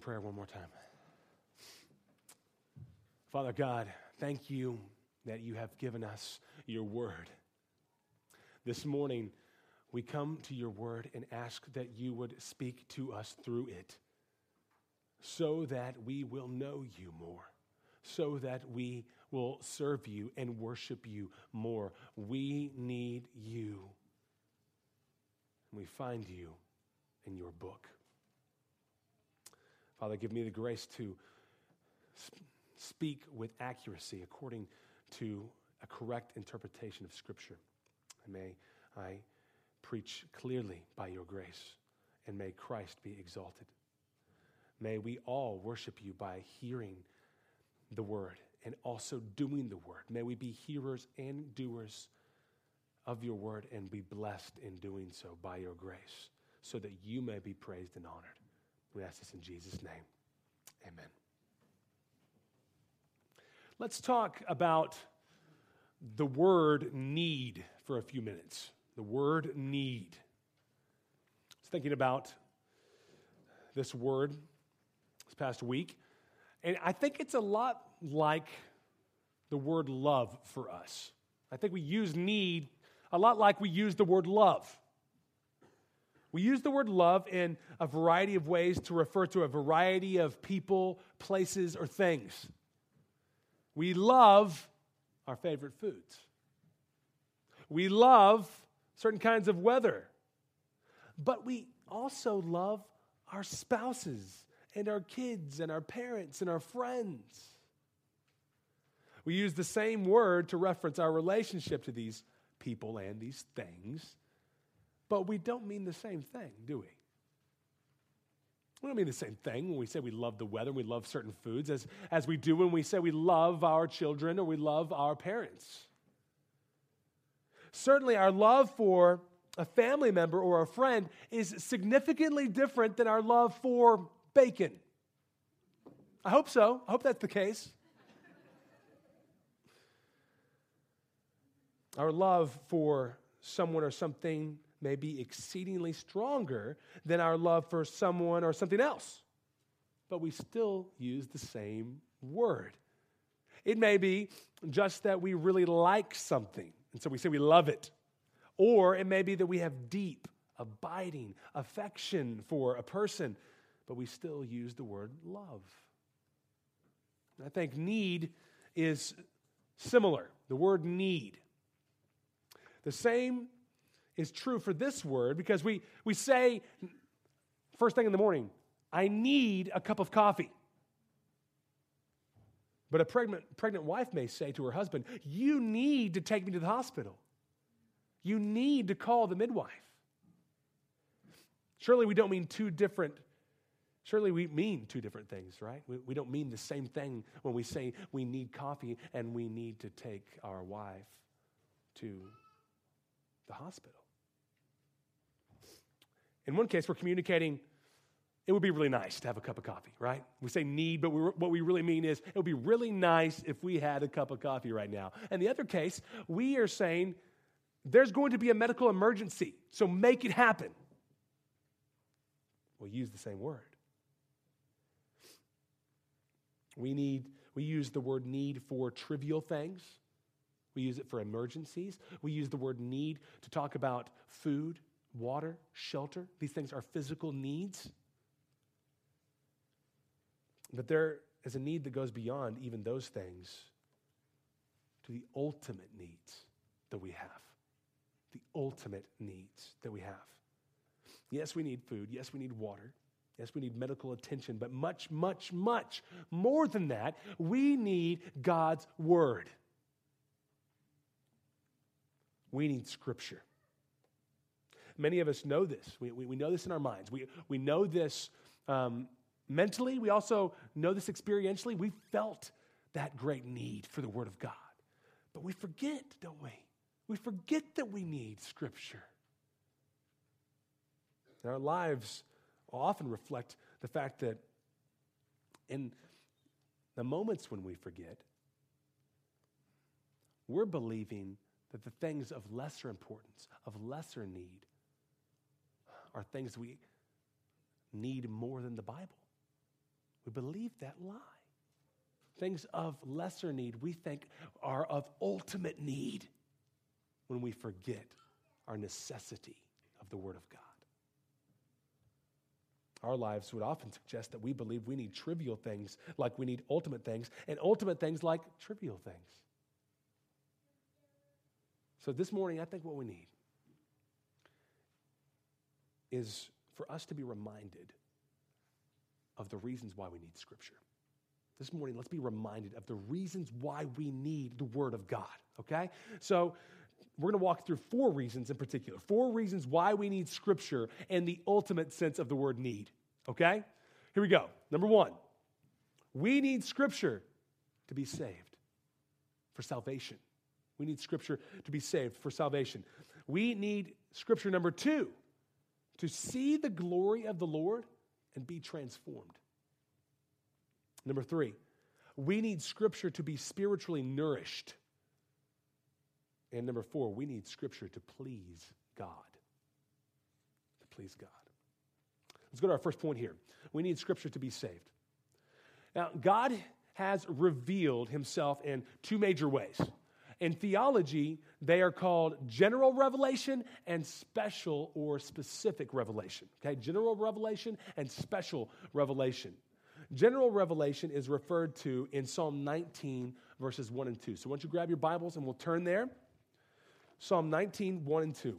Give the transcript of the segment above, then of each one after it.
prayer one more time. Father God, thank you that you have given us your word. This morning, we come to your word and ask that you would speak to us through it so that we will know you more, so that we will serve you and worship you more. We need you. And we find you in your book. Father, give me the grace to speak with accuracy according to a correct interpretation of Scripture. And may I preach clearly by your grace, and may Christ be exalted. May we all worship you by hearing the word and also doing the word. May we be hearers and doers of your word and be blessed in doing so by your grace, so that you may be praised and honored. We ask this in Jesus' name. Amen. Let's talk about the word need for a few minutes. The word need. I was thinking about this word this past week, and I think it's a lot like the word love for us. I think we use need a lot like we use the word love. We use the word love in a variety of ways to refer to a variety of people, places, or things. We love our favorite foods. We love certain kinds of weather. But we also love our spouses and our kids and our parents and our friends. We use the same word to reference our relationship to these people and these things, but we don't mean the same thing, do we? We don't mean the same thing when we say we love the weather, we love certain foods, as, as we do when we say we love our children or we love our parents. Certainly, our love for a family member or a friend is significantly different than our love for bacon. I hope so. I hope that's the case. Our love for someone or something may be exceedingly stronger than our love for someone or something else, but we still use the same word. It may be just that we really like something, and so we say we love it. Or it may be that we have deep, abiding affection for a person, but we still use the word love. I think need is similar. The word need. The same is true for this word because we, we say first thing in the morning, I need a cup of coffee. But a pregnant, pregnant wife may say to her husband, You need to take me to the hospital. You need to call the midwife. Surely we don't mean two different, surely we mean two different things, right? We, we don't mean the same thing when we say we need coffee and we need to take our wife to the hospital. In one case, we're communicating it would be really nice to have a cup of coffee, right? We say need, but we, what we really mean is it would be really nice if we had a cup of coffee right now. And the other case, we are saying there's going to be a medical emergency, so make it happen. We'll use the same word. We need, we use the word need for trivial things. We use it for emergencies. We use the word need to talk about food, water, shelter. These things are physical needs. But there is a need that goes beyond even those things to the ultimate needs that we have. The ultimate needs that we have. Yes, we need food. Yes, we need water. Yes, we need medical attention. But much, much, much more than that, we need God's word. We need Scripture. Many of us know this. We, we, we know this in our minds. We, we know this um, mentally. We also know this experientially. We felt that great need for the Word of God. But we forget, don't we? We forget that we need Scripture. And our lives often reflect the fact that in the moments when we forget, we're believing that the things of lesser importance, of lesser need, are things we need more than the Bible. we believe that lie. Things of lesser need we think are of ultimate need when we forget our necessity of the Word of God. Our lives would often suggest that we believe we need trivial things like we need ultimate things, and ultimate things like trivial things. So this morning, I think what we need is for us to be reminded of the reasons why we need Scripture. This morning, let's be reminded of the reasons why we need the Word of God, okay? So, we're going to walk through four reasons in particular. Four reasons why we need Scripture and the ultimate sense of the word need, okay? Here we go. Number one, we need Scripture to be saved for salvation. We need Scripture to be saved for salvation. We need Scripture number two to see the glory of the Lord and be transformed. Number three, we need Scripture to be spiritually nourished. And number four, we need Scripture to please God. To please God. Let's go to our first point here. We need Scripture to be saved. Now, God has revealed himself in two major ways. In theology, they are called general revelation and special or specific revelation. Okay, general revelation and special revelation. General revelation is referred to in Psalm 19, verses 1 and 2. So, why don't you grab your Bibles and we'll turn there. Psalm 19, 1 and 2.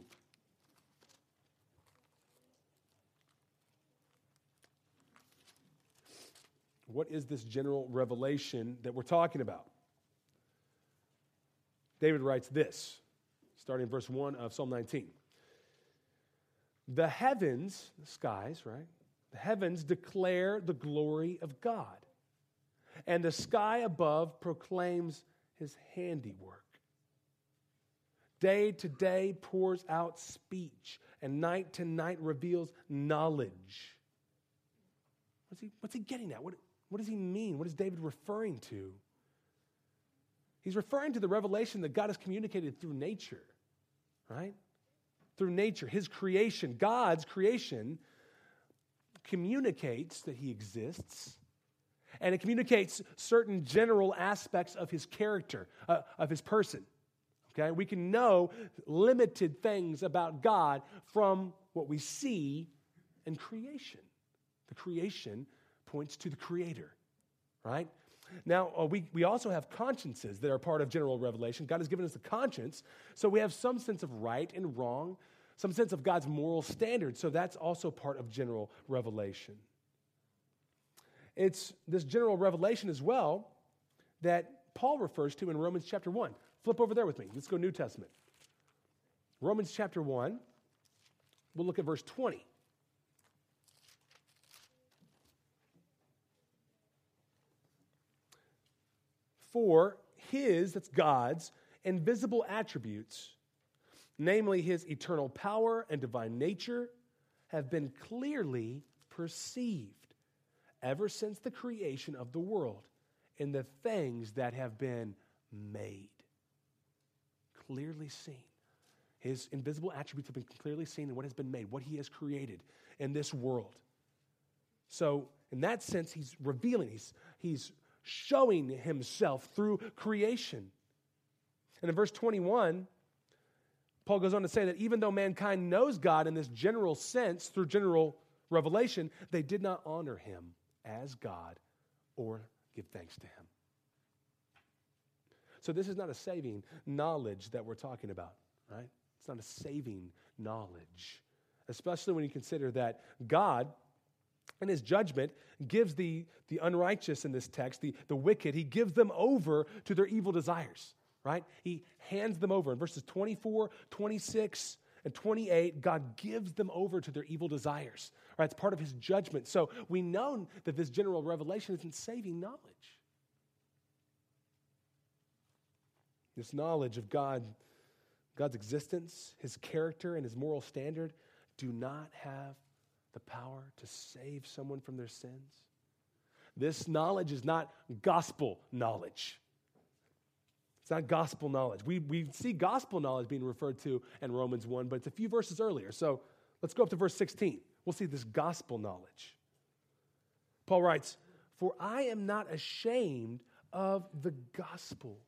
What is this general revelation that we're talking about? David writes this, starting in verse 1 of Psalm 19. The heavens, the skies, right? The heavens declare the glory of God, and the sky above proclaims his handiwork. Day to day pours out speech, and night to night reveals knowledge. What's he, what's he getting at? What, what does he mean? What is David referring to? He's referring to the revelation that God has communicated through nature, right? Through nature, his creation, God's creation communicates that he exists and it communicates certain general aspects of his character, uh, of his person. Okay, we can know limited things about God from what we see in creation. The creation points to the Creator, right? Now, uh, we, we also have consciences that are part of general revelation. God has given us a conscience, so we have some sense of right and wrong, some sense of God's moral standards, so that's also part of general revelation. It's this general revelation as well that Paul refers to in Romans chapter 1. Flip over there with me. Let's go New Testament. Romans chapter 1, we'll look at verse 20. For his, that's God's, invisible attributes, namely his eternal power and divine nature, have been clearly perceived ever since the creation of the world in the things that have been made clearly seen. His invisible attributes have been clearly seen in what has been made, what he has created in this world. So, in that sense, he's revealing, he's, he's showing himself through creation. And in verse 21, Paul goes on to say that even though mankind knows God in this general sense through general revelation, they did not honor him as God or give thanks to him. So, this is not a saving knowledge that we're talking about, right? It's not a saving knowledge, especially when you consider that God, in his judgment, gives the, the unrighteous in this text, the, the wicked, he gives them over to their evil desires, right? He hands them over. In verses 24, 26, and 28, God gives them over to their evil desires, right? It's part of his judgment. So we know that this general revelation isn't saving knowledge. This knowledge of God, God's existence, his character, and his moral standard do not have the power to save someone from their sins. This knowledge is not gospel knowledge. It's not gospel knowledge. We, we see gospel knowledge being referred to in Romans 1, but it's a few verses earlier. So let's go up to verse 16. We'll see this gospel knowledge. Paul writes, For I am not ashamed of the gospel.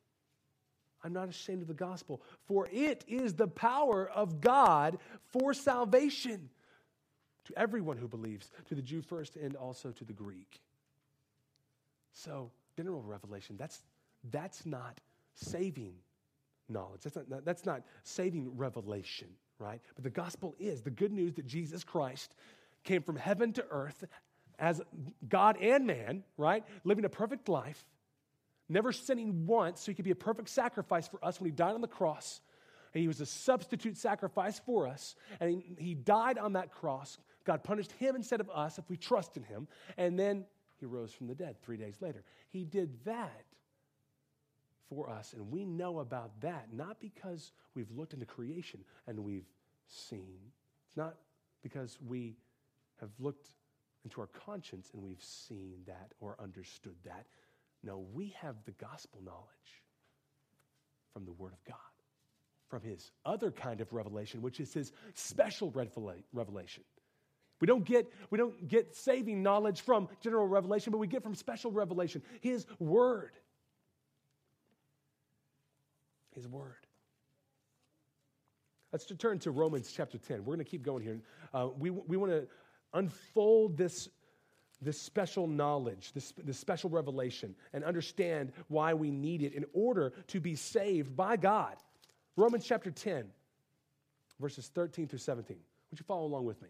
I'm not ashamed of the gospel, for it is the power of God for salvation to everyone who believes, to the Jew first and also to the Greek. So, general revelation, that's, that's not saving knowledge. That's not, that's not saving revelation, right? But the gospel is the good news that Jesus Christ came from heaven to earth as God and man, right? Living a perfect life, never sinning once, so he could be a perfect sacrifice for us when he died on the cross. And he was a substitute sacrifice for us. And he, he died on that cross. God punished him instead of us if we trust in him. And then he rose from the dead three days later. He did that for us. And we know about that not because we've looked into creation and we've seen. It's not because we have looked into our conscience and we've seen that or understood that. No, we have the gospel knowledge from the Word of God, from His other kind of revelation, which is His special revelation. We don't get, we don't get saving knowledge from general revelation, but we get from special revelation, His Word. His Word. Let's turn to Romans chapter 10. We're going to keep going here. Uh, we we want to unfold this, this special knowledge, this, this special revelation, and understand why we need it in order to be saved by God. Romans chapter 10, verses 13 through 17. Would you follow along with me?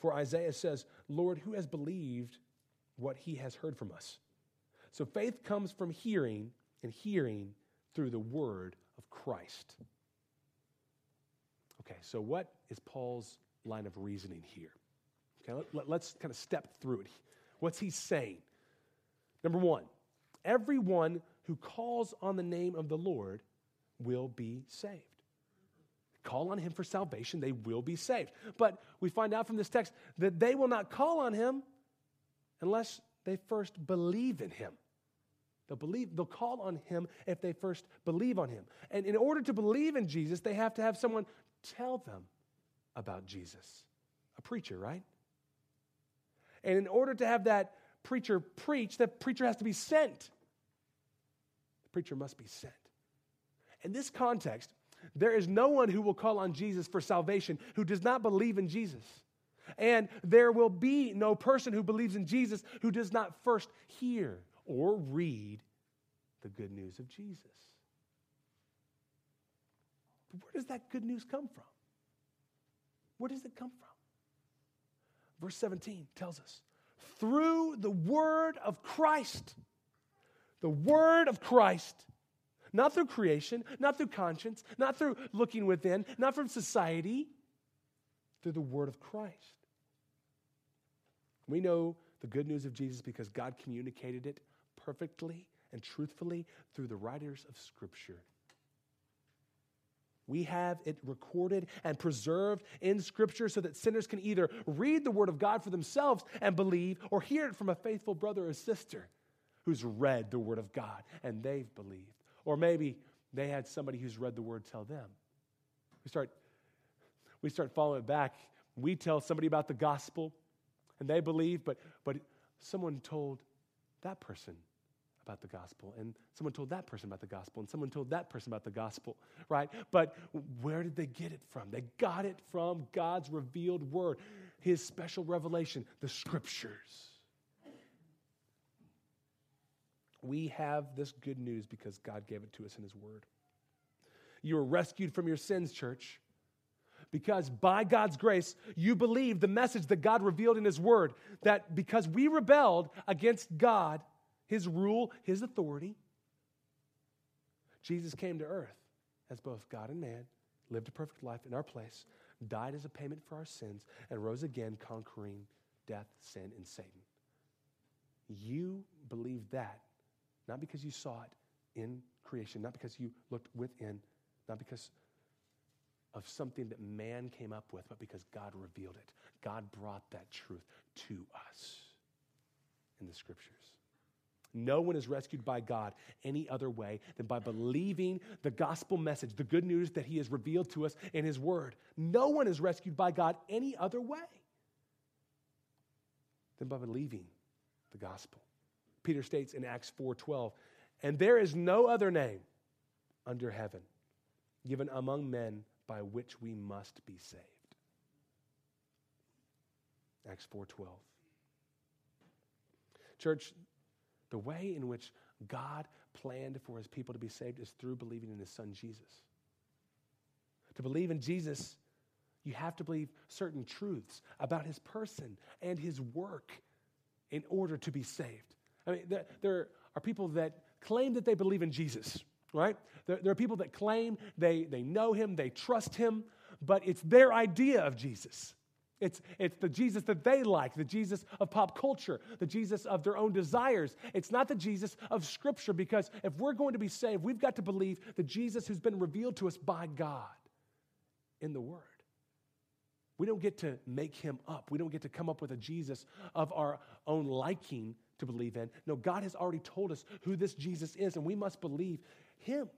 For Isaiah says, Lord, who has believed what he has heard from us? So faith comes from hearing, and hearing through the word of Christ. Okay, so what is Paul's line of reasoning here? Okay, let, us kind of step through it. What's he saying? Number one, everyone who calls on the name of the Lord will be saved. Call on him for salvation, they will be saved. But we find out from this text that they will not call on him unless they first believe in him. They'll believe, they'll call on him if they first believe on him. And in order to believe in Jesus, they have to have someone tell them about Jesus. A preacher, right? And in order to have that preacher preach, that preacher has to be sent. The preacher must be sent. In this context, there is no one who will call on Jesus for salvation who does not believe in Jesus. And there will be no person who believes in Jesus who does not first hear or read the good news of Jesus. But where does that good news come from? Where does it come from? Verse 17 tells us through the word of Christ. The word of Christ. Not through creation, not through conscience, not through looking within, not from society, through the word of Christ. We know the good news of Jesus because God communicated it perfectly and truthfully through the writers of Scripture. We have it recorded and preserved in Scripture so that sinners can either read the Word of God for themselves and believe, or hear it from a faithful brother or sister who's read the Word of God and they've believed. Or maybe they had somebody who's read the Word tell them. We start, we start following it back. We tell somebody about the gospel and they believe, but, but someone told that person about the gospel, and someone told that person about the gospel, and someone told that person about the gospel, right? But where did they get it from? They got it from God's revealed word, his special revelation, the scriptures. We have this good news because God gave it to us in his word. You were rescued from your sins, church because by God's grace, you believe the message that God revealed in His Word that because we rebelled against God, his rule, his authority. Jesus came to earth as both God and man, lived a perfect life in our place, died as a payment for our sins, and rose again, conquering death, sin, and Satan. You believe that, not because you saw it in creation, not because you looked within, not because of something that man came up with, but because God revealed it. God brought that truth to us in the scriptures. No one is rescued by God any other way than by believing the gospel message, the good news that He has revealed to us in His Word. No one is rescued by God any other way than by believing the gospel. Peter states in Acts 4:12, "And there is no other name under heaven given among men by which we must be saved." Acts 4:12. Church, the way in which God planned for his people to be saved is through believing in his son Jesus. To believe in Jesus, you have to believe certain truths about his person and his work in order to be saved. I mean, there, there are people that claim that they believe in Jesus, right? There, there, are people that claim they, they know him, they trust him, but it's their idea of Jesus. It's, it's the Jesus that they like, the Jesus of pop culture, the Jesus of their own desires. It's not the Jesus of Scripture because if we're going to be saved, we've got to believe the Jesus who's been revealed to us by God in the Word. We don't get to make him up. We don't get to come up with a Jesus of our own liking to believe in. No, God has already told us who this Jesus is, and we must believe him.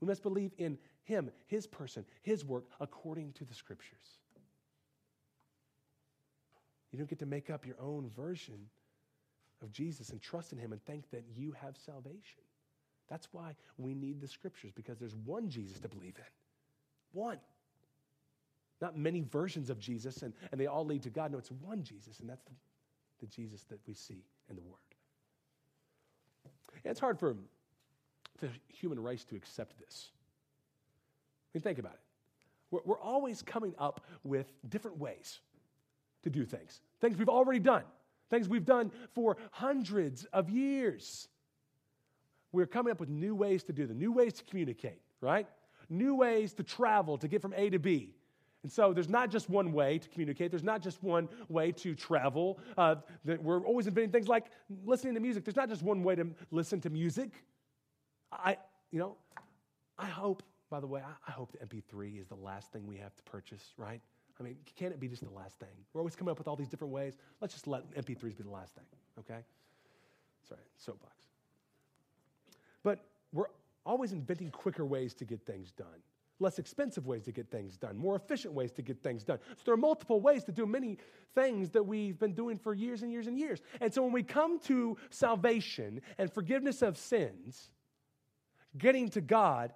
We must believe in him, his person, his work, according to the scriptures. You don't get to make up your own version of Jesus and trust in him and think that you have salvation. That's why we need the scriptures, because there's one Jesus to believe in. One. Not many versions of Jesus, and, and they all lead to God. No, it's one Jesus, and that's the, the Jesus that we see in the Word. And it's hard for the human race to accept this. I mean, think about it. We're, we're always coming up with different ways to do things, things we've already done, things we've done for hundreds of years. We're coming up with new ways to do them, new ways to communicate, right? New ways to travel to get from A to B. And so there's not just one way to communicate. There's not just one way to travel. Uh, we're always inventing things like listening to music. There's not just one way to listen to music. I, you know, I hope, by the way, I, I hope the MP3 is the last thing we have to purchase, right? I mean, can it be just the last thing? We're always coming up with all these different ways. Let's just let MP3s be the last thing, okay? Sorry, soapbox. But we're always inventing quicker ways to get things done less expensive ways to get things done, more efficient ways to get things done. So there are multiple ways to do many things that we've been doing for years and years and years. And so when we come to salvation and forgiveness of sins, getting to God,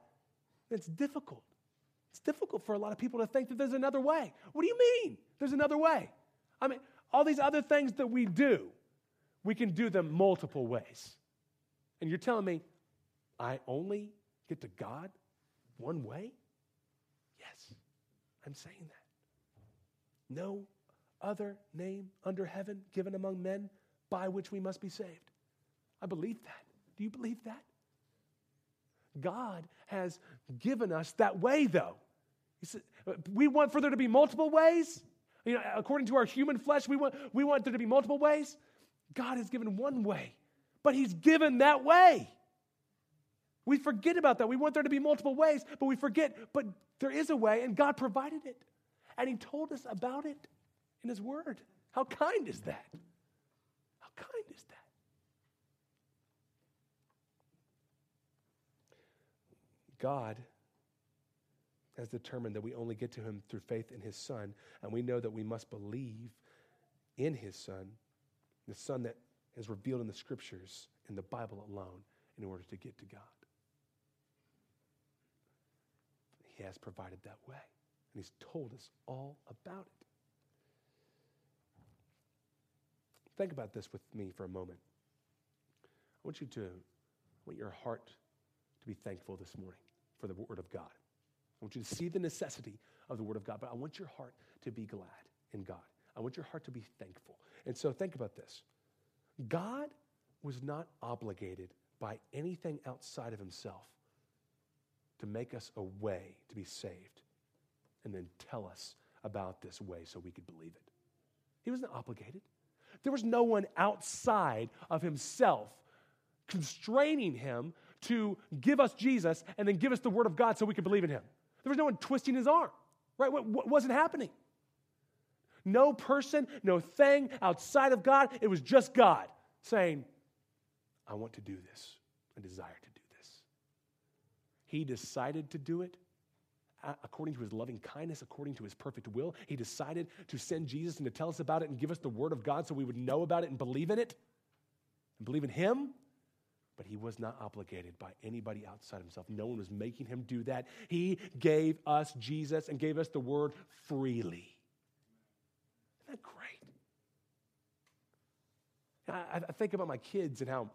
it's difficult. It's difficult for a lot of people to think that there's another way. What do you mean? There's another way. I mean, all these other things that we do, we can do them multiple ways. And you're telling me I only get to God one way? I'm saying that. No other name under heaven given among men by which we must be saved. I believe that. Do you believe that? God has given us that way, though. Said, we want for there to be multiple ways. You know, according to our human flesh, we want, we want there to be multiple ways. God has given one way, but He's given that way. We forget about that. We want there to be multiple ways, but we forget, but there is a way, and God provided it. And He told us about it in His Word. How kind is that? How kind is that? God has determined that we only get to Him through faith in His Son, and we know that we must believe in His Son, the Son that is revealed in the Scriptures, in the Bible alone, in order to get to God. He has provided that way. And He's told us all about it. Think about this with me for a moment. I want you to, I want your heart to be thankful this morning for the Word of God. I want you to see the necessity of the Word of God, but I want your heart to be glad in God. I want your heart to be thankful. And so think about this God was not obligated by anything outside of Himself to make us a way to be saved and then tell us about this way so we could believe it. He wasn't obligated. There was no one outside of himself constraining him to give us Jesus and then give us the word of God so we could believe in him. There was no one twisting his arm, right? What, what wasn't happening? No person, no thing outside of God. It was just God saying, I want to do this. I desire to. He decided to do it according to his loving kindness, according to his perfect will. He decided to send Jesus and to tell us about it and give us the word of God so we would know about it and believe in it and believe in him. But he was not obligated by anybody outside himself. No one was making him do that. He gave us Jesus and gave us the word freely. Isn't that great? I, I think about my kids and how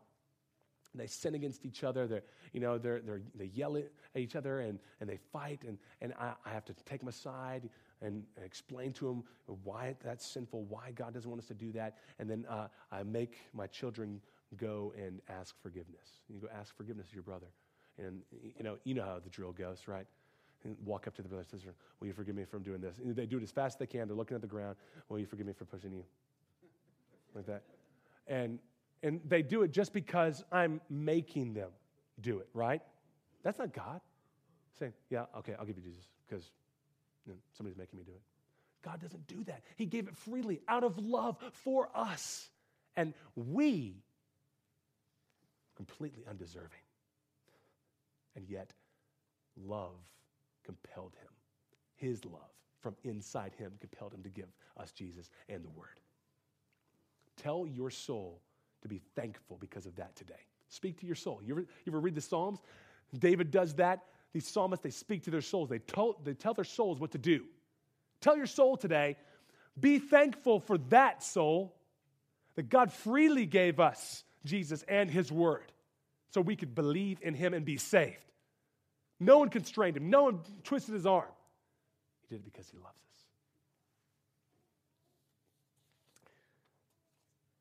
they sin against each other. They're, you know, they're, they're, they yell at each other and, and they fight. And, and I, I have to take them aside and, and, explain to them why that's sinful, why God doesn't want us to do that. And then uh, I make my children go and ask forgiveness. You go ask forgiveness of your brother. And, you know, you know how the drill goes, right? And walk up to the brother and sister, will you forgive me for doing this? And they do it as fast as they can. They're looking at the ground. Will you forgive me for pushing you? Like that. And and they do it just because I'm making them do it, right? That's not God saying, Yeah, okay, I'll give you Jesus because you know, somebody's making me do it. God doesn't do that. He gave it freely out of love for us. And we, completely undeserving. And yet, love compelled him. His love from inside him compelled him to give us Jesus and the Word. Tell your soul to be thankful because of that today. Speak to your soul. You ever, you ever read the Psalms? David does that. These psalmists, they speak to their souls. They they tell their souls what to do. Tell your soul today, be thankful for that soul that God freely gave us Jesus and his word so we could believe in him and be saved. No one constrained him, no one twisted his arm. He did it because he loves us.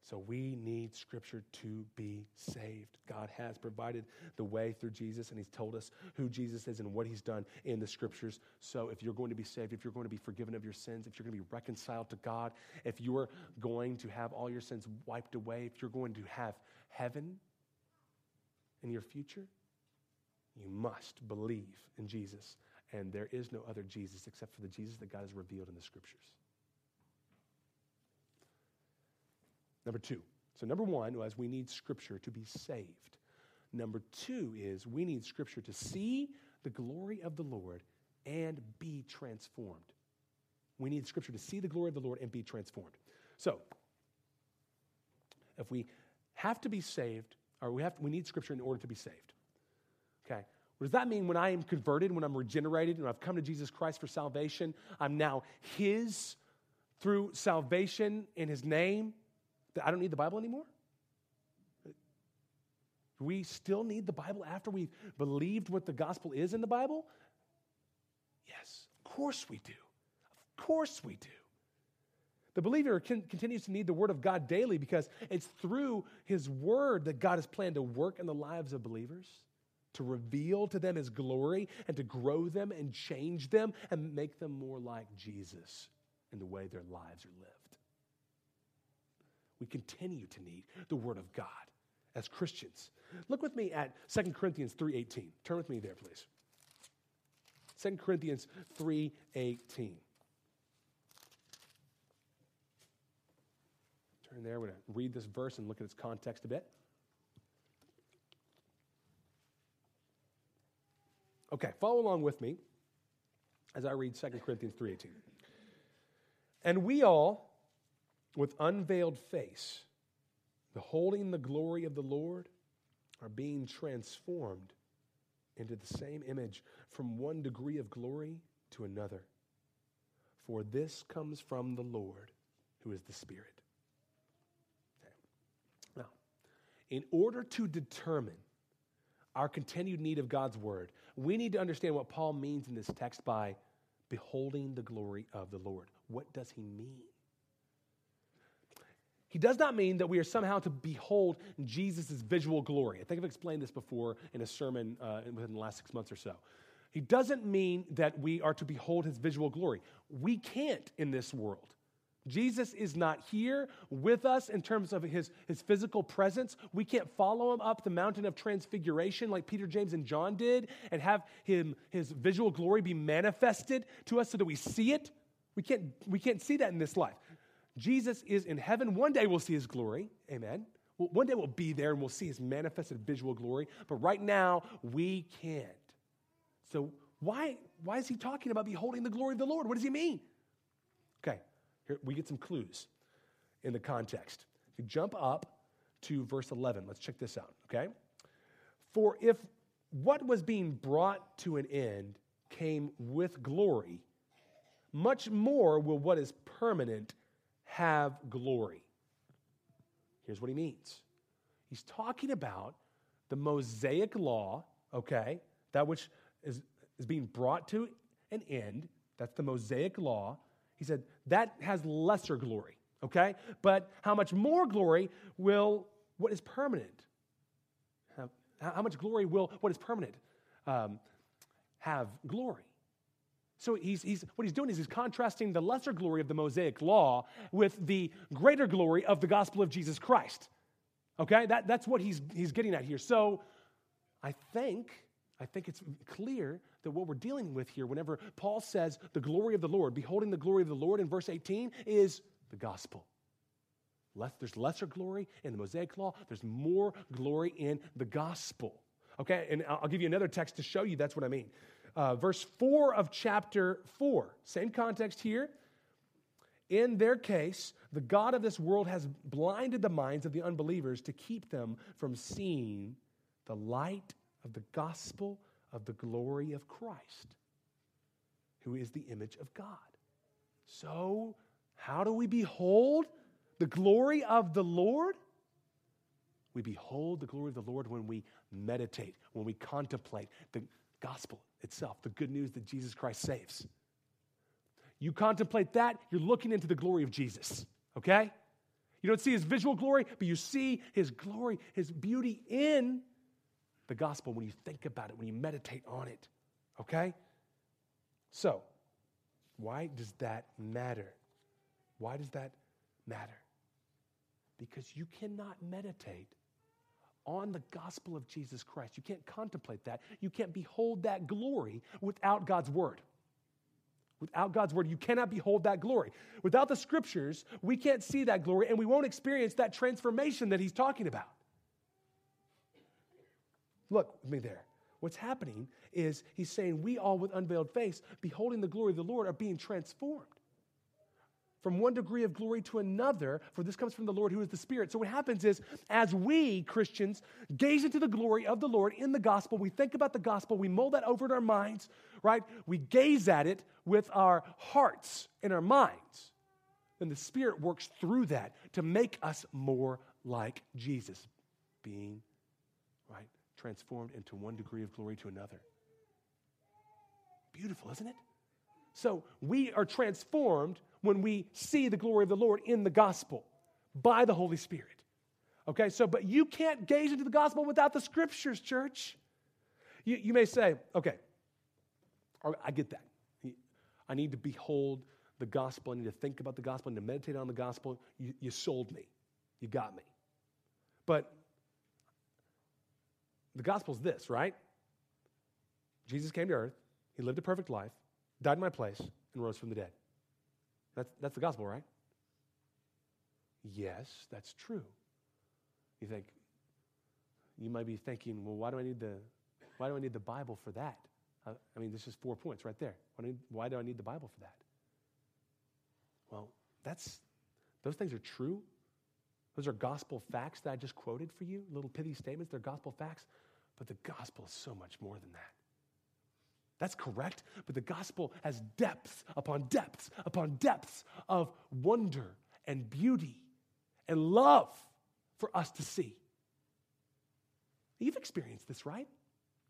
So we need Scripture to be saved. God has provided the way through Jesus, and He's told us who Jesus is and what He's done in the Scriptures. So if you're going to be saved, if you're going to be forgiven of your sins, if you're going to be reconciled to God, if you're going to have all your sins wiped away, if you're going to have heaven in your future, you must believe in Jesus. And there is no other Jesus except for the Jesus that God has revealed in the Scriptures. Number two. So, number one was we need Scripture to be saved. Number two is we need Scripture to see the glory of the Lord and be transformed. We need Scripture to see the glory of the Lord and be transformed. So, if we have to be saved, or we, have to, we need Scripture in order to be saved. Okay? What does that mean when I am converted, when I'm regenerated, and I've come to Jesus Christ for salvation? I'm now His through salvation in His name. I don't need the Bible anymore? Do we still need the Bible after we've believed what the gospel is in the Bible? Yes, of course we do. Of course we do. The believer can, continues to need the Word of God daily because it's through His Word that God has planned to work in the lives of believers, to reveal to them His glory, and to grow them and change them and make them more like Jesus in the way their lives are lived we continue to need the Word of God as Christians. Look with me at 2 Corinthians 3.18. Turn with me there, please. 2 Corinthians 3.18. Turn there. We're going to read this verse and look at its context a bit. Okay, follow along with me as I read 2 Corinthians 3.18. And we all with unveiled face, beholding the glory of the Lord, are being transformed into the same image from one degree of glory to another. For this comes from the Lord, who is the Spirit. Now, in order to determine our continued need of God's Word, we need to understand what Paul means in this text by beholding the glory of the Lord. What does he mean? He does not mean that we are somehow to behold Jesus' visual glory. I think I've explained this before in a sermon uh, within the last six months or so. He doesn't mean that we are to behold his visual glory. We can't in this world Jesus is not here with us in terms of his, his physical presence. We can't follow him up the mountain of transfiguration like Peter, James, and John did and have him, his visual glory be manifested to us so that we see it. We can't, we can't see that in this life. Jesus is in heaven. One day we'll see his glory. Amen. One day we'll be there and we'll see his manifested visual glory. But right now, we can't. So, why, why is he talking about beholding the glory of the Lord? What does he mean? Okay, here we get some clues in the context. If you jump up to verse 11, let's check this out, okay? For if what was being brought to an end came with glory, much more will what is permanent have glory. Here's what he means he's talking about the Mosaic law, okay, that which is, is being brought to an end. That's the Mosaic law. He said that has lesser glory, okay? But how much more glory will what is permanent? Have, how much glory will what is permanent um, have glory? So he's, he's, what he's doing is he's contrasting the lesser glory of the Mosaic law with the greater glory of the gospel of Jesus Christ. Okay, that, that's what he's, he's getting at here. So I think, I think it's clear that what we're dealing with here, whenever Paul says the glory of the Lord, beholding the glory of the Lord in verse 18, is the gospel. Less, there's lesser glory in the Mosaic law, there's more glory in the gospel. Okay, and I'll give you another text to show you that's what I mean uh, verse 4 of chapter 4. Same context here. In their case, the God of this world has blinded the minds of the unbelievers to keep them from seeing the light of the gospel of the glory of Christ, who is the image of God. So, how do we behold the glory of the Lord? We behold the glory of the Lord when we meditate, when we contemplate the gospel itself, the good news that Jesus Christ saves. You contemplate that, you're looking into the glory of Jesus, okay? You don't see his visual glory, but you see his glory, his beauty in the gospel when you think about it, when you meditate on it, okay? So, why does that matter? Why does that matter? Because you cannot meditate on the gospel of Jesus Christ. You can't contemplate that. You can't behold that glory without God's word. Without God's word, you cannot behold that glory. Without the scriptures, we can't see that glory and we won't experience that transformation that he's talking about. Look with me there. What's happening is he's saying, We all with unveiled face, beholding the glory of the Lord, are being transformed from one degree of glory to another, for this comes from the Lord who is the Spirit. So, what happens is, as we Christians gaze into the glory of the Lord in the gospel, we think about the gospel, we mold that over in our minds, right? We gaze at it with our hearts and our minds. Then the Spirit works through that to make us more like Jesus, being, right, transformed into one degree of glory to another. Beautiful, isn't it? So we are transformed when we see the glory of the Lord in the gospel by the Holy Spirit. Okay, so, but you can't gaze into the gospel without the scriptures, church. You, you may say, okay, I get that. I need to behold the gospel. I need to think about the gospel. I need to meditate on the gospel. You, you sold me. You got me. But the gospel is this, right? Jesus came to earth. He lived a perfect life, died in my place, and rose from the dead. That's, that's the gospel, right? Yes, that's true. You think, you might be thinking, well, why do I need the, why do I need the Bible for that? Uh, I mean, this is four points right there. Why do, I, why do I need the Bible for that? Well, that's, those things are true. Those are gospel facts that I just quoted for you, little pithy statements. They're gospel facts. But the gospel is so much more than that. That's correct, but the gospel has depths upon depths upon depths of wonder and beauty and love for us to see. You've experienced this, right?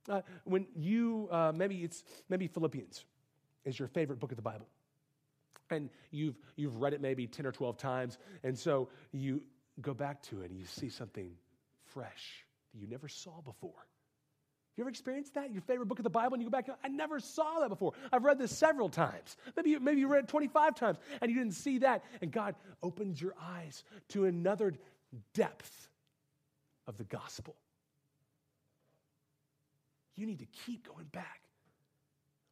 Uh, when you, uh, maybe it's, maybe Philippians is your favorite book of the Bible. And you've, you've read it maybe 10 or 12 times. And so you go back to it and you see something fresh that you never saw before. You ever experienced that? Your favorite book of the Bible, and you go back, I never saw that before. I've read this several times. Maybe, maybe you read it 25 times and you didn't see that. And God opens your eyes to another depth of the gospel. You need to keep going back.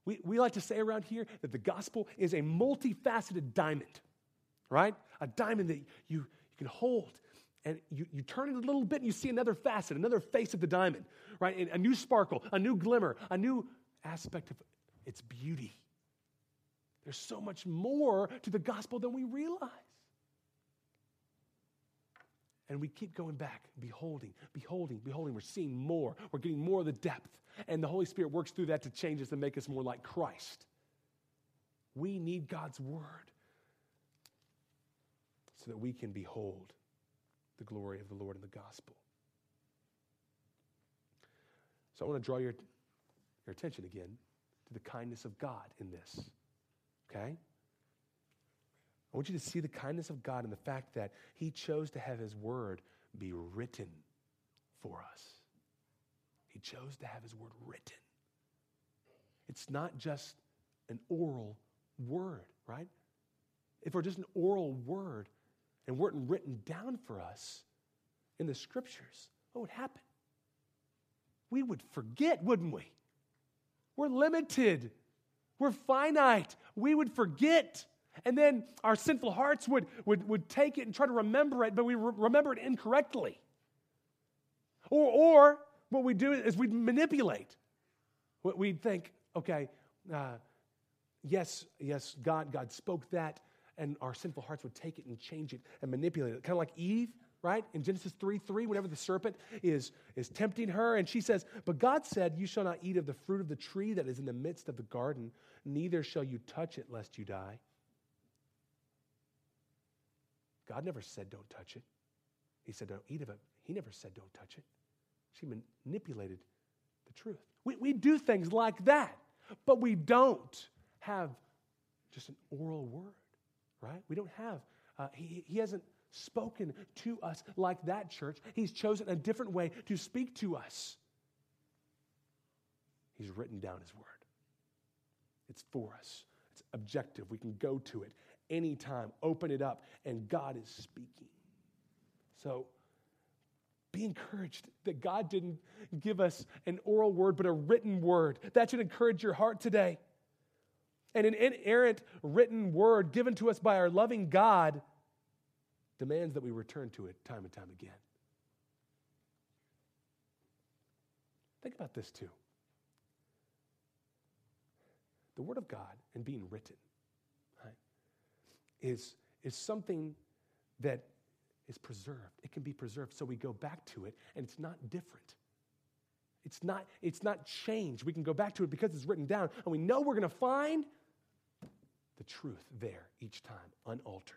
We, we like to say around here that the gospel is a multifaceted diamond, right? A diamond that you, you can hold and you, you turn it a little bit and you see another facet, another face of the diamond, right? And a new sparkle, a new glimmer, a new aspect of its beauty. There's so much more to the gospel than we realize. And we keep going back, beholding, beholding, beholding. We're seeing more. We're getting more of the depth. And the Holy Spirit works through that to change us and make us more like Christ. We need God's word so that we can behold the glory of the Lord in the gospel. So I want to draw your, your attention again to the kindness of God in this. Okay? I want you to see the kindness of God in the fact that He chose to have His word be written for us. He chose to have His word written. It's not just an oral word, right? If we're just an oral word, and weren't written down for us in the scriptures, what would happen? We would forget, wouldn't we? We're limited. We're finite. We would forget. And then our sinful hearts would, would, would take it and try to remember it, but we re- remember it incorrectly. Or, or what we do is we'd manipulate. We'd think, okay, uh, yes, yes, God, God spoke that and our sinful hearts would take it and change it and manipulate it. Kind of like Eve, right? In Genesis 3 3, whenever the serpent is, is tempting her, and she says, But God said, You shall not eat of the fruit of the tree that is in the midst of the garden, neither shall you touch it, lest you die. God never said, Don't touch it. He said, Don't eat of it. He never said, Don't touch it. She manipulated the truth. We, we do things like that, but we don't have just an oral word right? We don't have, uh, he, he hasn't spoken to us like that, church. He's chosen a different way to speak to us. He's written down his word. It's for us, it's objective. We can go to it anytime, open it up, and God is speaking. So, be encouraged that God didn't give us an oral word, but a written word. That should encourage your heart today. And an inerrant written word given to us by our loving God demands that we return to it time and time again. Think about this too. The Word of God and being written right, is, is something that is preserved. It can be preserved so we go back to it and it's not different. It's not, it's not changed. We can go back to it because it's written down and we know we're going to find the truth there each time, unaltered.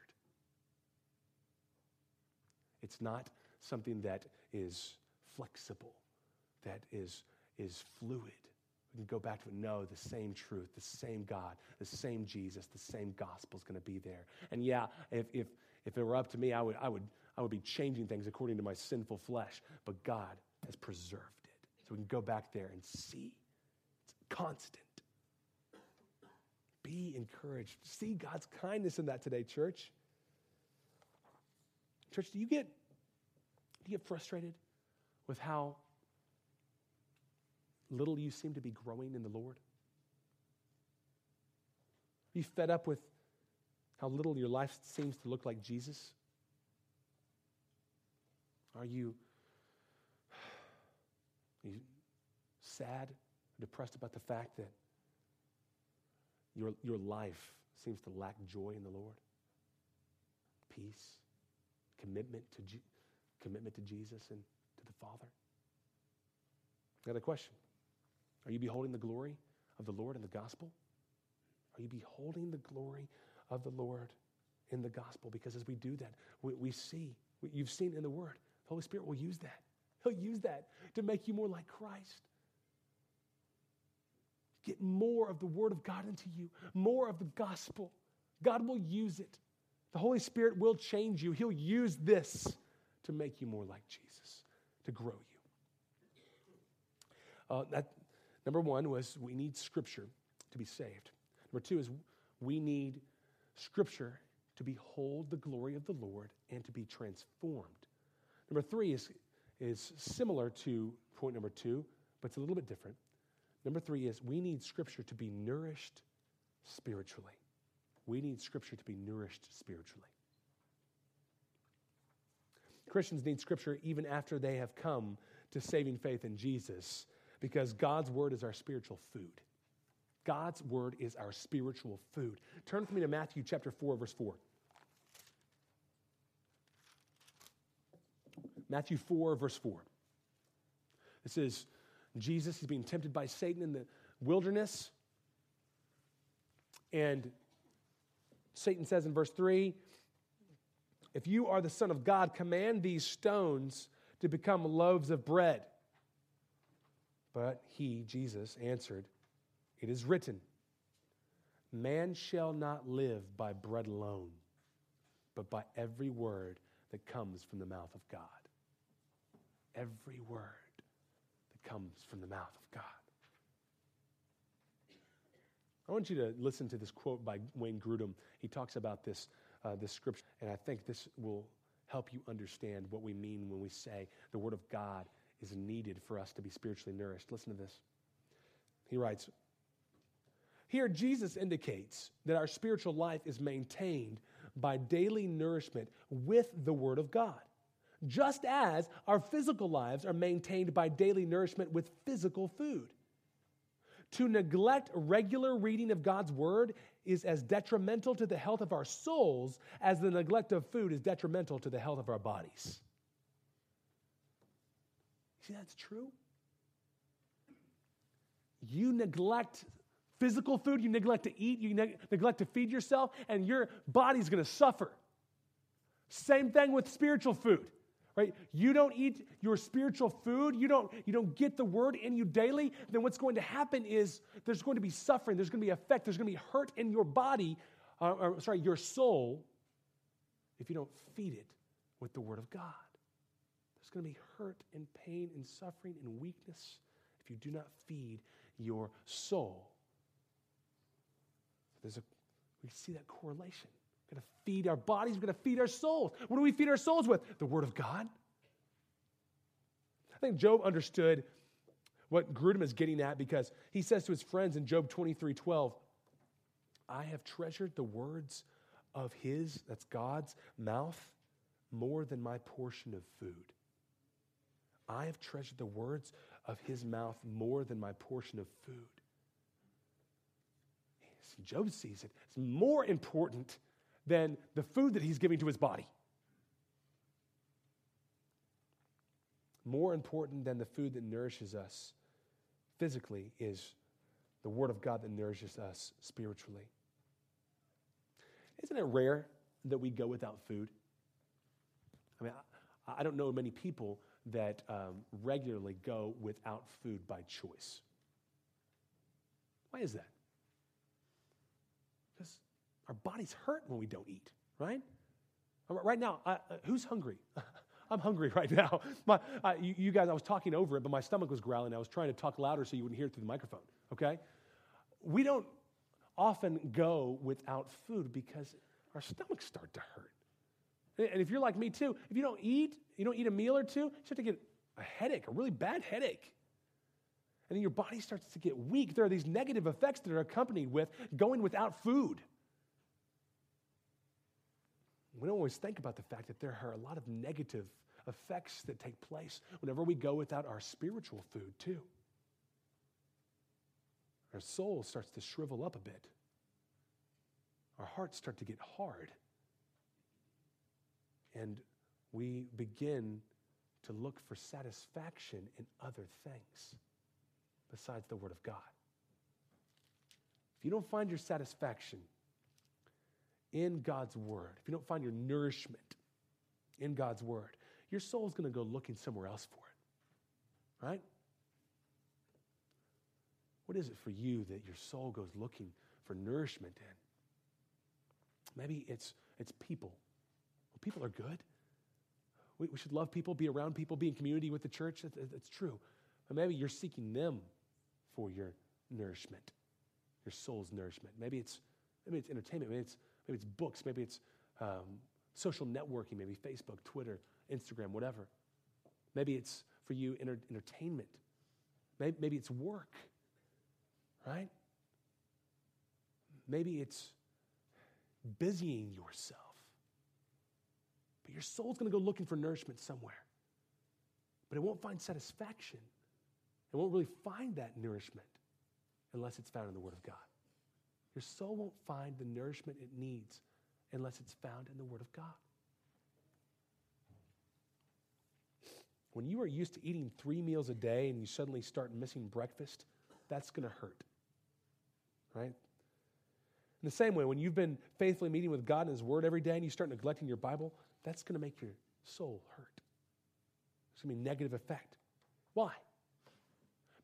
It's not something that is flexible, that is, is fluid. We can go back to it. No, the same truth, the same God, the same Jesus, the same gospel is going to be there. And yeah, if, if, if it were up to me, I would, I, would, I would be changing things according to my sinful flesh. But God has preserved it. So we can go back there and see. It's constant. Be encouraged. See God's kindness in that today, church. Church, do you get do you get frustrated with how little you seem to be growing in the Lord? Are you fed up with how little your life seems to look like Jesus? Are you, are you sad, depressed about the fact that your, your life seems to lack joy in the Lord, peace, commitment to, G- commitment to Jesus and to the Father. I got a question. Are you beholding the glory of the Lord in the gospel? Are you beholding the glory of the Lord in the gospel? Because as we do that, we, we see, we, you've seen in the Word, the Holy Spirit will use that. He'll use that to make you more like Christ. Get more of the Word of God into you, more of the gospel. God will use it. The Holy Spirit will change you. He'll use this to make you more like Jesus, to grow you. Uh, that, number one was we need Scripture to be saved. Number two is we need Scripture to behold the glory of the Lord and to be transformed. Number three is, is similar to point number two, but it's a little bit different. Number three is we need Scripture to be nourished spiritually. We need Scripture to be nourished spiritually. Christians need Scripture even after they have come to saving faith in Jesus because God's Word is our spiritual food. God's Word is our spiritual food. Turn with me to Matthew chapter 4, verse 4. Matthew 4, verse 4. This is Jesus. He's being tempted by Satan in the wilderness. And Satan says in verse 3 If you are the Son of God, command these stones to become loaves of bread. But he, Jesus, answered, It is written, Man shall not live by bread alone, but by every word that comes from the mouth of God. Every word comes from the mouth of God. I want you to listen to this quote by Wayne Grudem. He talks about this, uh, this scripture, and I think this will help you understand what we mean when we say the Word of God is needed for us to be spiritually nourished. Listen to this. He writes Here, Jesus indicates that our spiritual life is maintained by daily nourishment with the Word of God, just as our physical lives are maintained by daily nourishment with physical food. To neglect regular reading of God's word is as detrimental to the health of our souls as the neglect of food is detrimental to the health of our bodies. See, that's true. You neglect physical food, you neglect to eat, you ne- neglect to feed yourself, and your body's to suffer. Same thing with spiritual food right? You don't eat your spiritual food. You don't you don't get the word in you daily. Then what's going to happen is there's going to be suffering. There's going to be effect. There's going to be hurt in your body uh, or sorry your soul if you don't feed it with the word of god. There's going to be hurt and pain and suffering and weakness if you do not feed your soul. There's a we see that correlation We're going to feed our bodies. We're going to feed our souls. What do we feed our souls with? The Word of God. I think Job understood what Grudem is getting at because he says to his friends in Job 23 12, I have treasured the words of his, that's God's mouth, more than my portion of food. I have treasured the words of his mouth more than my portion of food. Job sees it. It's more important than the food that he's giving to his body. More important than the food that nourishes us physically is the Word of God that nourishes us spiritually. Isn't it rare that we go without food? I mean, I, I don't know many people that um, regularly go without food by choice. Why is that? Because our bodies hurt when we don't eat, right? Right now, uh, who's hungry? I'm hungry right now. My, uh, you, you, guys, I was talking over it, but my stomach was growling. I was trying to talk louder so you wouldn't hear it through the microphone, okay? We don't often go without food because our stomachs start to hurt. And if you're like me too, if you don't eat, you don't eat a meal or two, you start to get a headache, a really bad headache. And then your body starts to get weak. There are these negative effects that are accompanied with going without food we don't always think about the fact that there are a lot of negative effects that take place whenever we go without our spiritual food, too. Our soul starts to shrivel up a bit, our hearts start to get hard, and we begin to look for satisfaction in other things besides the Word of God. If you don't find your satisfaction in God's Word, if you don't find your nourishment in God's Word, your soul's going to go looking somewhere else for it. Right? What is it for you that your soul goes looking for nourishment in? Maybe it's, it's people. Well, people are good. We, we should love people, be around people, be in community with the church. That's, that's true. But maybe you're seeking them for your nourishment, your soul's nourishment. Maybe it's, maybe it's entertainment, maybe it's, maybe it's books, maybe it's um, social networking, maybe Facebook, Twitter, Instagram, whatever. Maybe it's for you enter- entertainment. Maybe, maybe it's work, right? Maybe it's busying yourself. But your soul's going to go looking for nourishment somewhere. But it won't find satisfaction. It won't really find that nourishment unless it's found in the Word of God. Your soul won't find the nourishment it needs unless it's found in the Word of God. When you are used to eating three meals a day and you suddenly start missing breakfast, that's going to hurt. Right? In the same way, when you've been faithfully meeting with God and His Word every day and you start neglecting your Bible, that's going to make your soul hurt. It's going to be negative effect. Why?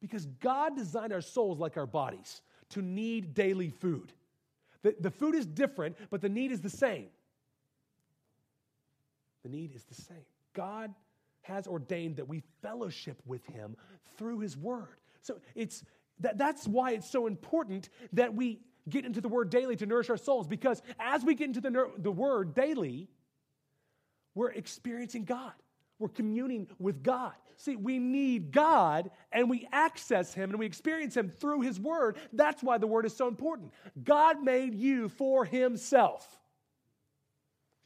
Because God designed our souls like our bodies to need daily food. The, the food is different, but the need is the same. The need is the same. God has ordained that we fellowship with Him through His Word. So it's that, that's why it's so important that we get into the Word daily to nourish our souls, because as we get into the, the Word daily, we're experiencing God. We're communing with God. See, we need God and we access Him and we experience Him through His Word. That's why the Word is so important. God made you for Himself.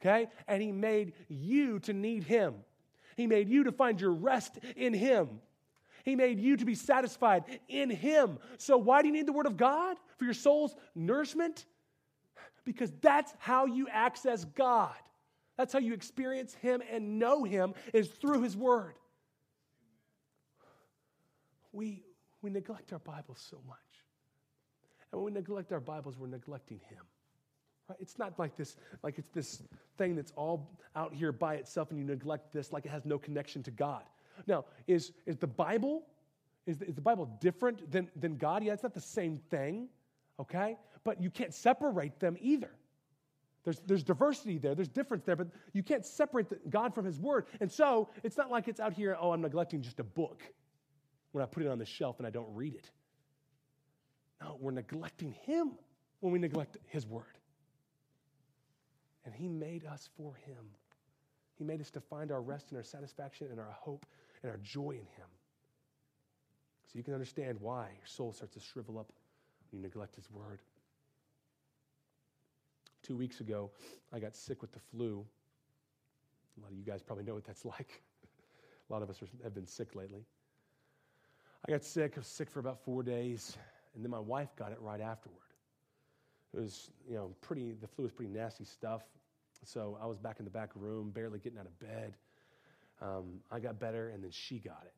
Okay? And He made you to need Him. He made you to find your rest in Him. He made you to be satisfied in Him. So, why do you need the Word of God? For your soul's nourishment? Because that's how you access God. That's how you experience Him and know Him is through His Word. We, we neglect our Bibles so much. And when we neglect our Bibles, we're neglecting Him. Right? It's not like this, like it's this thing that's all out here by itself and you neglect this like it has no connection to God. Now, is, is the Bible, is the, is the Bible different than, than God? Yeah, it's not the same thing, okay? But you can't separate them either. There's, there's diversity there, there's difference there, but you can't separate God from His Word. And so it's not like it's out here, oh, I'm neglecting just a book when I put it on the shelf and I don't read it. No, we're neglecting Him when we neglect His Word. And He made us for Him. He made us to find our rest and our satisfaction and our hope and our joy in Him. So you can understand why your soul starts to shrivel up when you neglect His Word. Two weeks ago, I got sick with the flu. A lot of you guys probably know what that's like. A lot of us have been sick lately. I got sick. I was sick for about four days, and then my wife got it right afterward. It was, you know, pretty, the flu was pretty nasty stuff. So I was back in the back room, barely getting out of bed. Um, I got better, and then she got it.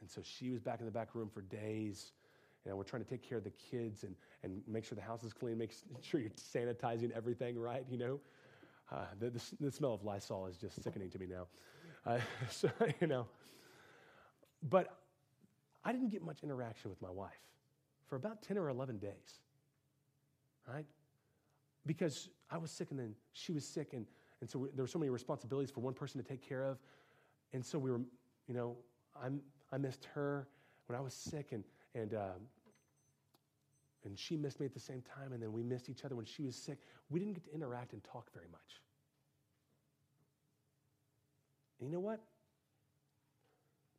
And so she was back in the back room for days. You know, we're trying to take care of the kids and, and make sure the house is clean, make sure you're sanitizing everything right, you know. Uh, the, the, the, smell of Lysol is just sickening to me now. Uh, so, you know. But I didn't get much interaction with my wife for about 10 or 11 days, right? Because I was sick and then she was sick, and, and so we, there were so many responsibilities for one person to take care of. And so we were, you know, I'm, I missed her when I was sick, and, and, um, and she missed me at the same time, and then we missed each other when she was sick. We didn't get to interact and talk very much. And you know what?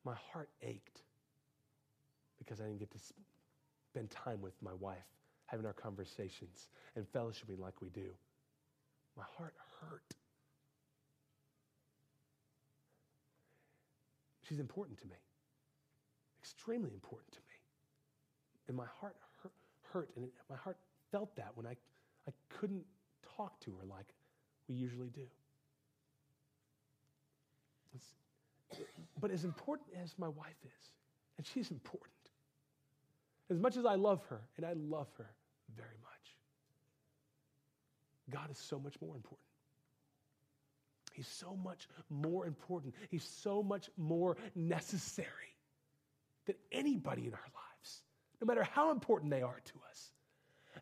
My heart ached because I didn't get to spend time with my wife, having our conversations and fellowshipping like we do. My heart hurt. She's important to me, extremely important to me. And my heart hurt, and my heart felt that when I, I couldn't talk to her like we usually do. It's, but as important as my wife is, and she's important, as much as I love her, and I love her very much, God is so much more important. He's so much more important. He's so much more necessary than anybody in our lives, no matter how important they are to us.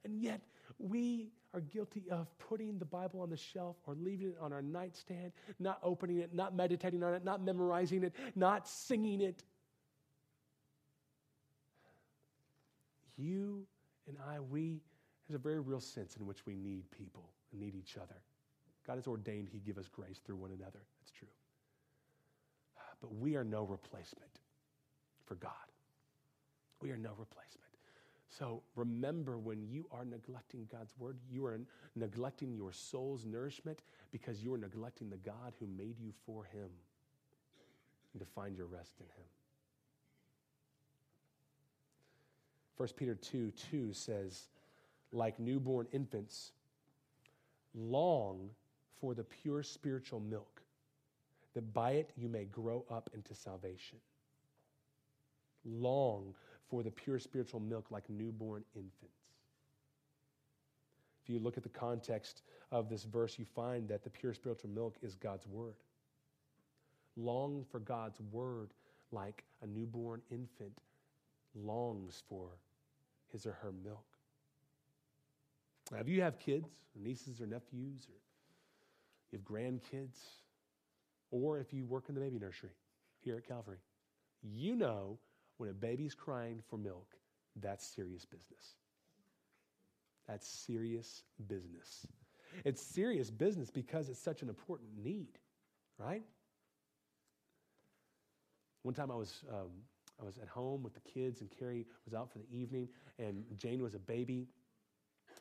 And yet, we are guilty of putting the Bible on the shelf or leaving it on our nightstand, not opening it, not meditating on it, not memorizing it, not singing it, you and I, we, there's a very real sense in which we need people and need each other. God has ordained He give us grace through one another. That's true. But we are no replacement for God. We are no replacement. So remember when you are neglecting God's word, you are neglecting your soul's nourishment because you are neglecting the God who made you for Him and to find your rest in Him. 1 Peter 2 2 says, like newborn infants, long for the pure spiritual milk, that by it you may grow up into salvation. Long for the pure spiritual milk like newborn infants. If you look at the context of this verse, you find that the pure spiritual milk is God's word. Long for God's word like a newborn infant longs for his or her milk. Now, if you have kids, nieces or nephews, or you have grandkids, or if you work in the baby nursery here at Calvary, you know when a baby's crying for milk, that's serious business. That's serious business. It's serious business because it's such an important need, right? One time I was, um, I was at home with the kids, and Carrie was out for the evening, and Jane was a baby.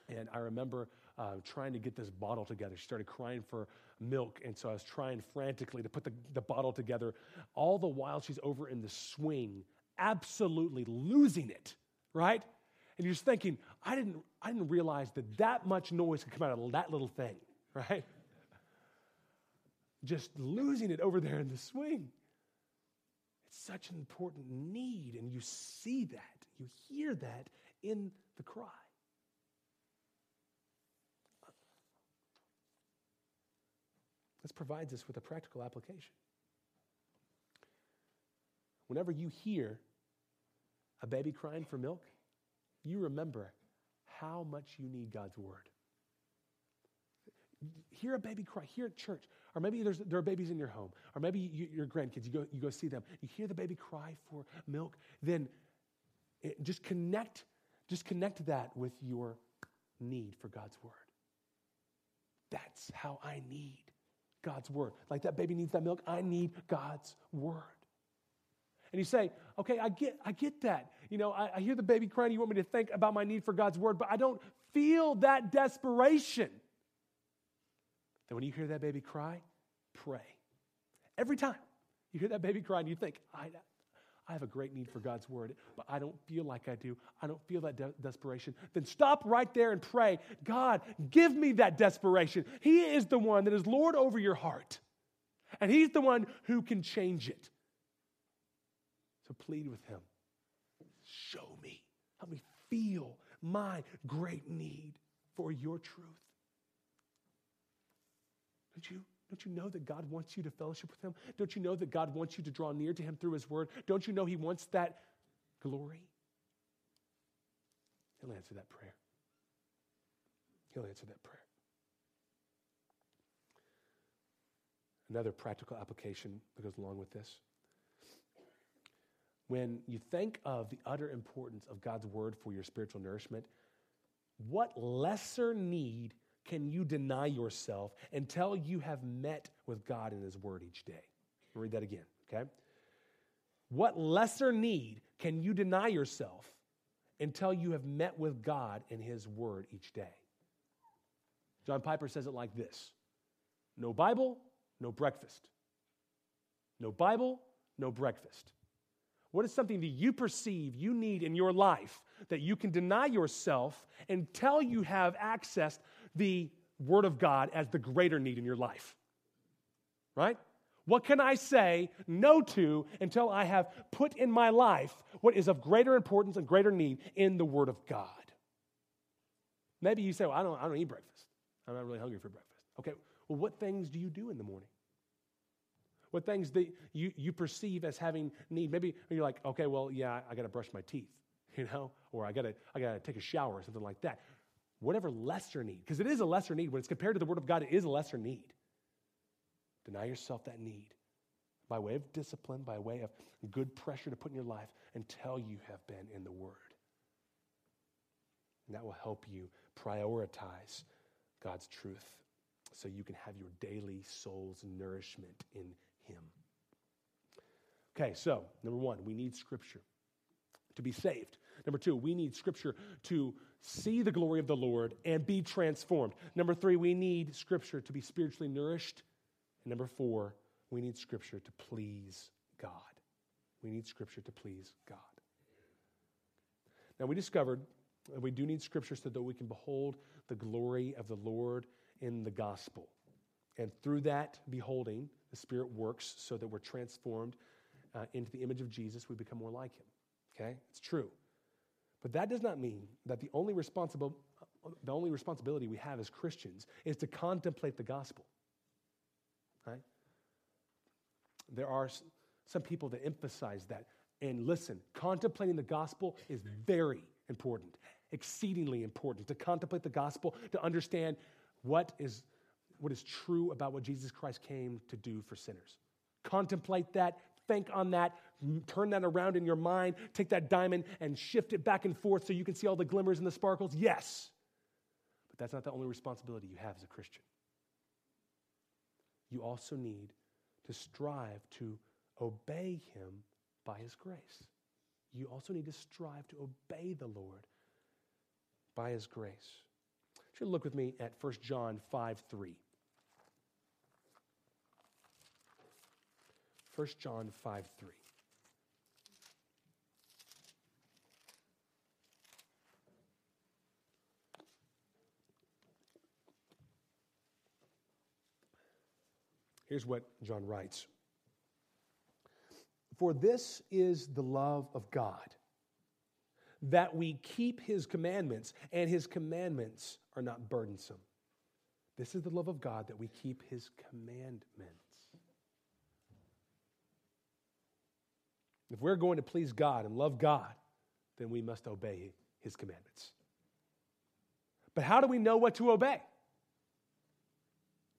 And I remember uh, trying to get this bottle together. She started crying for milk, and so I was trying frantically to put the, the bottle together. All the while, she's over in the swing, absolutely losing it, right? And you're just thinking, I didn't, I didn't realize that that much noise could come out of that little thing, right? Just losing it over there in the swing. It's such an important need, and you see that, you hear that in the cry. This provides us with a practical application. Whenever you hear a baby crying for milk, you remember how much you need God's word. Hear a baby cry, hear at church, or maybe there are babies in your home, or maybe you, your grandkids, you go, you go see them, you hear the baby cry for milk, then it, just connect, just connect that with your need for God's word. That's how I need God's word. Like that baby needs that milk, I need God's word. And you say, okay, I get, I get that. You know, I, I hear the baby crying. You want me to think about my need for God's word, but I don't feel that desperation. Then when you hear that baby cry, pray. Every time you hear that baby cry and you think, I, I have a great need for God's word, but I don't feel like I do. I don't feel that de- desperation. Then stop right there and pray God, give me that desperation. He is the one that is Lord over your heart, and He's the one who can change it. So plead with him. Show me. Help me feel my great need for your truth. Don't you? Don't you know that God wants you to fellowship with Him? Don't you know that God wants you to draw near to Him through His Word? Don't you know He wants that glory? He'll answer that prayer. He'll answer that prayer. Another practical application that goes along with this when you think of the utter importance of God's word for your spiritual nourishment, what lesser need can you deny yourself until you have met with God in His word each day? read that again, okay? What lesser need can you deny yourself until you have met with God in His word each day? John Piper says it like this No Bible, no breakfast. No Bible, no breakfast. What is something that you perceive you need in your life that you can deny yourself until you have accessed the Word of God as the greater need in your life? Right? What can I say no to until I have put in my life what is of greater importance and greater need in the Word of God? Maybe you say, well, I don't, I don't eat breakfast. I'm not really hungry for breakfast. Okay, well, what things do you do in the morning? What things that you, you perceive as having need. Maybe you're like, okay, well, yeah, I got to brush my teeth, you know, or I got to I got to take a shower or something like that. Whatever lesser need, because it is a lesser need. When it's compared to the Word of God, it is a lesser need. Deny yourself that need by way of discipline, by way of good pressure to put in your life until you have been in the Word. And that will help you prioritize God's truth so you can have your daily soul's nourishment in Him. Okay, so number one, we need Scripture to be saved. Number two, we need Scripture to see the glory of the Lord and be transformed. Number three, we need Scripture to be spiritually nourished. And number four, we need Scripture to please God. We need Scripture to please God. Now, we discovered that we do need Scripture so that we can behold the glory of the Lord in the gospel. And through that beholding, the Spirit works so that we're transformed uh, into the image of Jesus. We become more like Him. Okay? It's true. But that does not mean that the only, responsible, the only responsibility we have as Christians is to contemplate the gospel. Right? There are some people that emphasize that. And listen, contemplating the gospel is very important, exceedingly important to contemplate the gospel, to understand what is, what is true about what Jesus Christ came to do for sinners. Contemplate that, think on that, turn that around in your mind, take that diamond and shift it back and forth so you can see all the glimmers and the sparkles. Yes. But that's not the only responsibility you have as a Christian. You also need to strive to obey Him by His grace. You also need to strive to obey the Lord by His grace. You look with me at 1 John 5 3. 1 John 5 3. Here's what John writes For this is the love of God, that we keep his commandments, and his commandments are not burdensome. This is the love of God, that we keep his commandments. If we're going to please God and love God, then we must obey his commandments. But how do we know what to obey?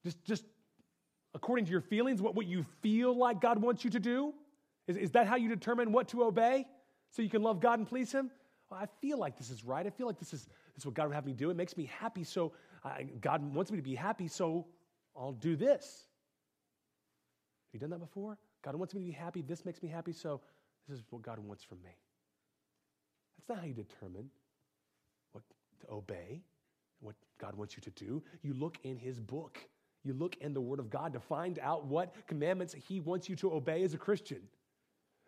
Just, just according to your feelings, what, what you feel like God wants you to do? Is, is that how you determine what to obey so you can love God and please Him? Well, I feel like this is right. I feel like this is, this is what God would have me do. It makes me happy, so I, God wants me to be happy, so I'll do this. Have you done that before? God wants me to be happy. This makes me happy, so this is what God wants from me. That's not how you determine what to obey, what God wants you to do. You look in His book. You look in the Word of God to find out what commandments He wants you to obey as a Christian.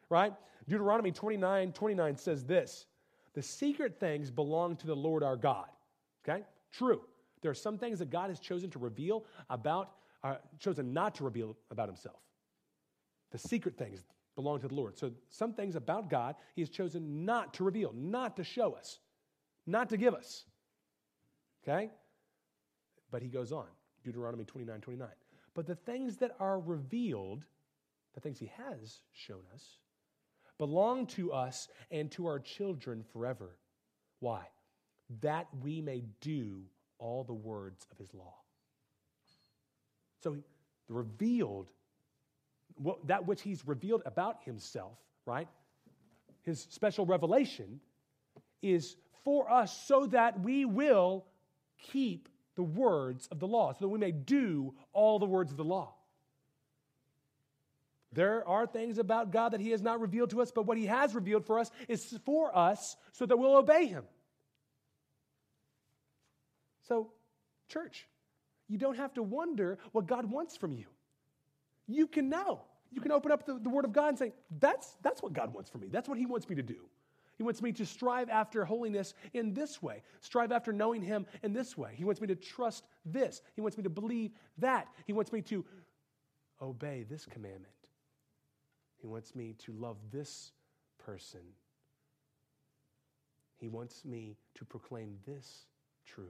Right? Deuteronomy 29 29 says this The secret things belong to the Lord our God. Okay? True. There are some things that God has chosen to reveal about, uh, chosen not to reveal about Himself. The secret things belong to the Lord. So some things about God He has chosen not to reveal, not to show us, not to give us. Okay? But He goes on. Deuteronomy 29 29. But the things that are revealed, the things he has shown us, belong to us and to our children forever. Why? That we may do all the words of his law. So, the revealed, that which he's revealed about himself, right? His special revelation is for us so that we will keep the words of the law, so that we may do all the words of the law. There are things about God that He has not revealed to us, but what He has revealed for us is for us so that we'll obey Him. So, church, you don't have to wonder what God wants from you. You can know. You can open up the, the Word of God and say, that's, that's what God wants for me. That's what He wants me to do. He wants me to strive after holiness in this way, strive after knowing Him in this way. He wants me to trust this. He wants me to believe that. He wants me to obey this commandment. He wants me to love this person. He wants me to proclaim this truth.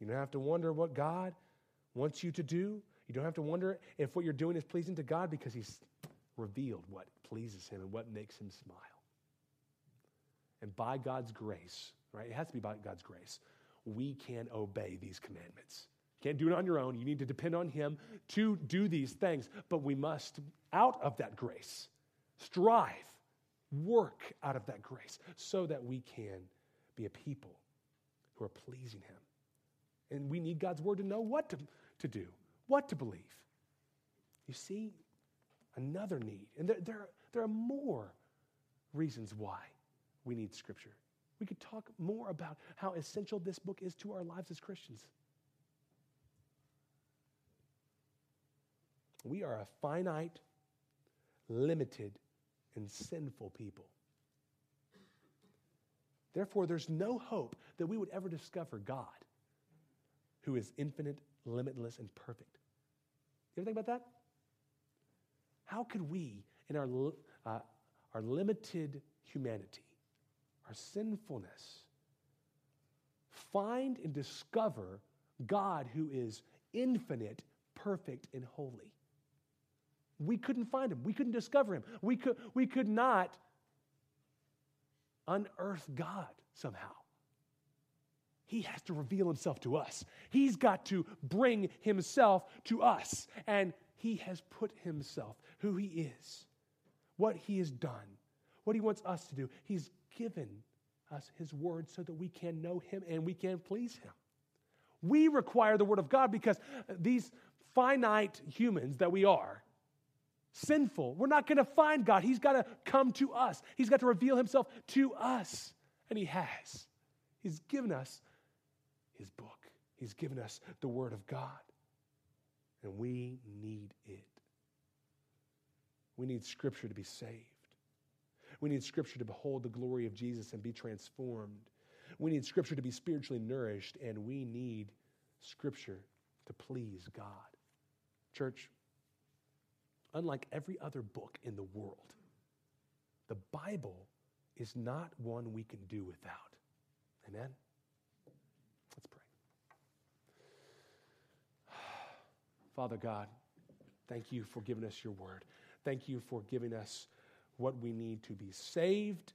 You don't have to wonder what God wants you to do. You don't have to wonder if what you're doing is pleasing to God because He's revealed what pleases him and what makes him smile. And by God's grace, right? It has to be by God's grace. We can obey these commandments. You Can't do it on your own. You need to depend on Him to do these things. But we must, out of that grace, strive work out of that grace so that we can be a people who are pleasing Him. And we need God's word to know what to, to do, what to believe. You see, another need. And there, there, there are more reasons why we need Scripture. We could talk more about how essential this book is to our lives as Christians. We are a finite, limited, and sinful people. Therefore, there's no hope that we would ever discover God, who is infinite, limitless, and perfect. You ever think about that? How could we, in our, uh, our limited humanity, our sinfulness, find and discover God who is infinite, perfect, and holy? We couldn't find him. We couldn't discover him. We could, we could not unearth God somehow. He has to reveal himself to us. He's got to bring himself to us. And he has put himself, who he is, what he has done, what he wants us to do. He's given us his word so that we can know him and we can please him. We require the word of God because these finite humans that we are, sinful. We're not going to find God. He's got to come to us, He's got to reveal Himself to us. And He has. He's given us His book, He's given us the Word of God. And we need it. We need Scripture to be saved. We need Scripture to behold the glory of Jesus and be transformed. We need Scripture to be spiritually nourished, and we need Scripture to please God. Church, unlike every other book in the world, the Bible is not one we can do without. Amen? Let's pray. Father God, thank you for giving us your word. Thank you for giving us what we need to be saved.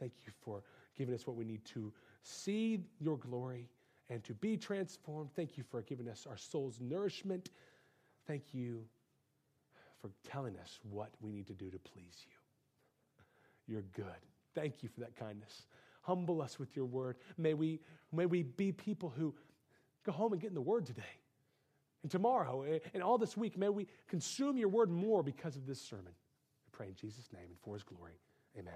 Thank you for giving us what we need to see your glory and to be transformed. Thank you for giving us our soul's nourishment. Thank you for telling us what we need to do to please you. You're good. Thank you for that kindness. Humble us with your word. May we, may we be people who go home and get in the word today and tomorrow eh, and all this week. May we consume your word more because of this sermon. We pray in Jesus' name and for his glory. Amen.